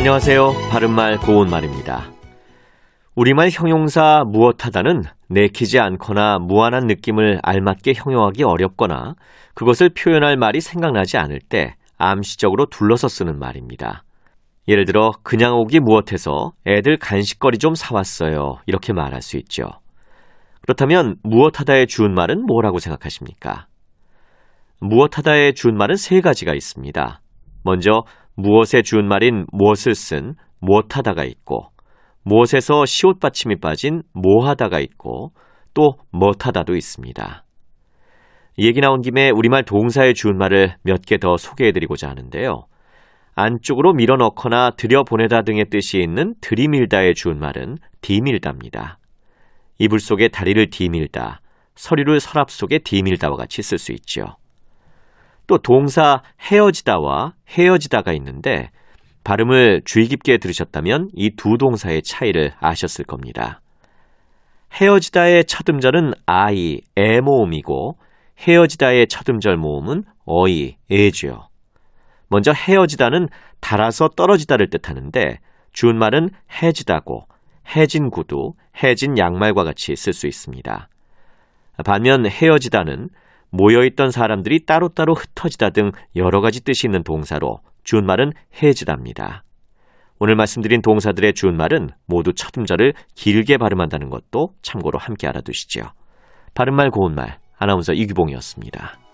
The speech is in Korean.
안녕하세요. 바른말 고운말입니다. 우리말 형용사 무엇하다는 내키지 않거나 무한한 느낌을 알맞게 형용하기 어렵거나 그것을 표현할 말이 생각나지 않을 때 암시적으로 둘러서 쓰는 말입니다. 예를 들어 그냥 오기 무엇해서 애들 간식거리 좀 사왔어요. 이렇게 말할 수 있죠. 그렇다면 무엇하다의 주운말은 뭐라고 생각하십니까? 무엇하다의 주운말은 세 가지가 있습니다. 먼저 무엇의 주운말인 무엇을 쓴 무엇하다가 있고 무엇에서 시옷 받침이 빠진 뭐하다가 있고 또 뭐하다도 있습니다. 얘기 나온 김에 우리말 동사의 주운말을 몇 개 더 소개해드리고자 하는데요. 안쪽으로 밀어넣거나 들여보내다 등의 뜻이 있는 들이밀다의 주운말은 디밀다입니다. 이불 속에 다리를 디밀다, 서류를 서랍 속에 디밀다와 같이 쓸 수 있죠. 또 동사 헤어지다와 헤어지다가 있는데 발음을 주의 깊게 들으셨다면 이 두 동사의 차이를 아셨을 겁니다. 헤어지다의 첫 음절은 아이, 애 모음이고 헤어지다의 첫 음절 모음은 어이, 애죠. 먼저 헤어지다는 달아서 떨어지다를 뜻하는데 주운말은 해지다고 해진 구두, 해진 양말과 같이 쓸 수 있습니다. 반면 헤어지다는 모여있던 사람들이 따로따로 흩어지다 등 여러 가지 뜻이 있는 동사로 주운말은 해지답니다. 오늘 말씀드린 동사들의 주운말은 모두 첫 음절을 길게 발음한다는 것도 참고로 함께 알아두시죠. 바른말 고운말 아나운서 이규봉이었습니다.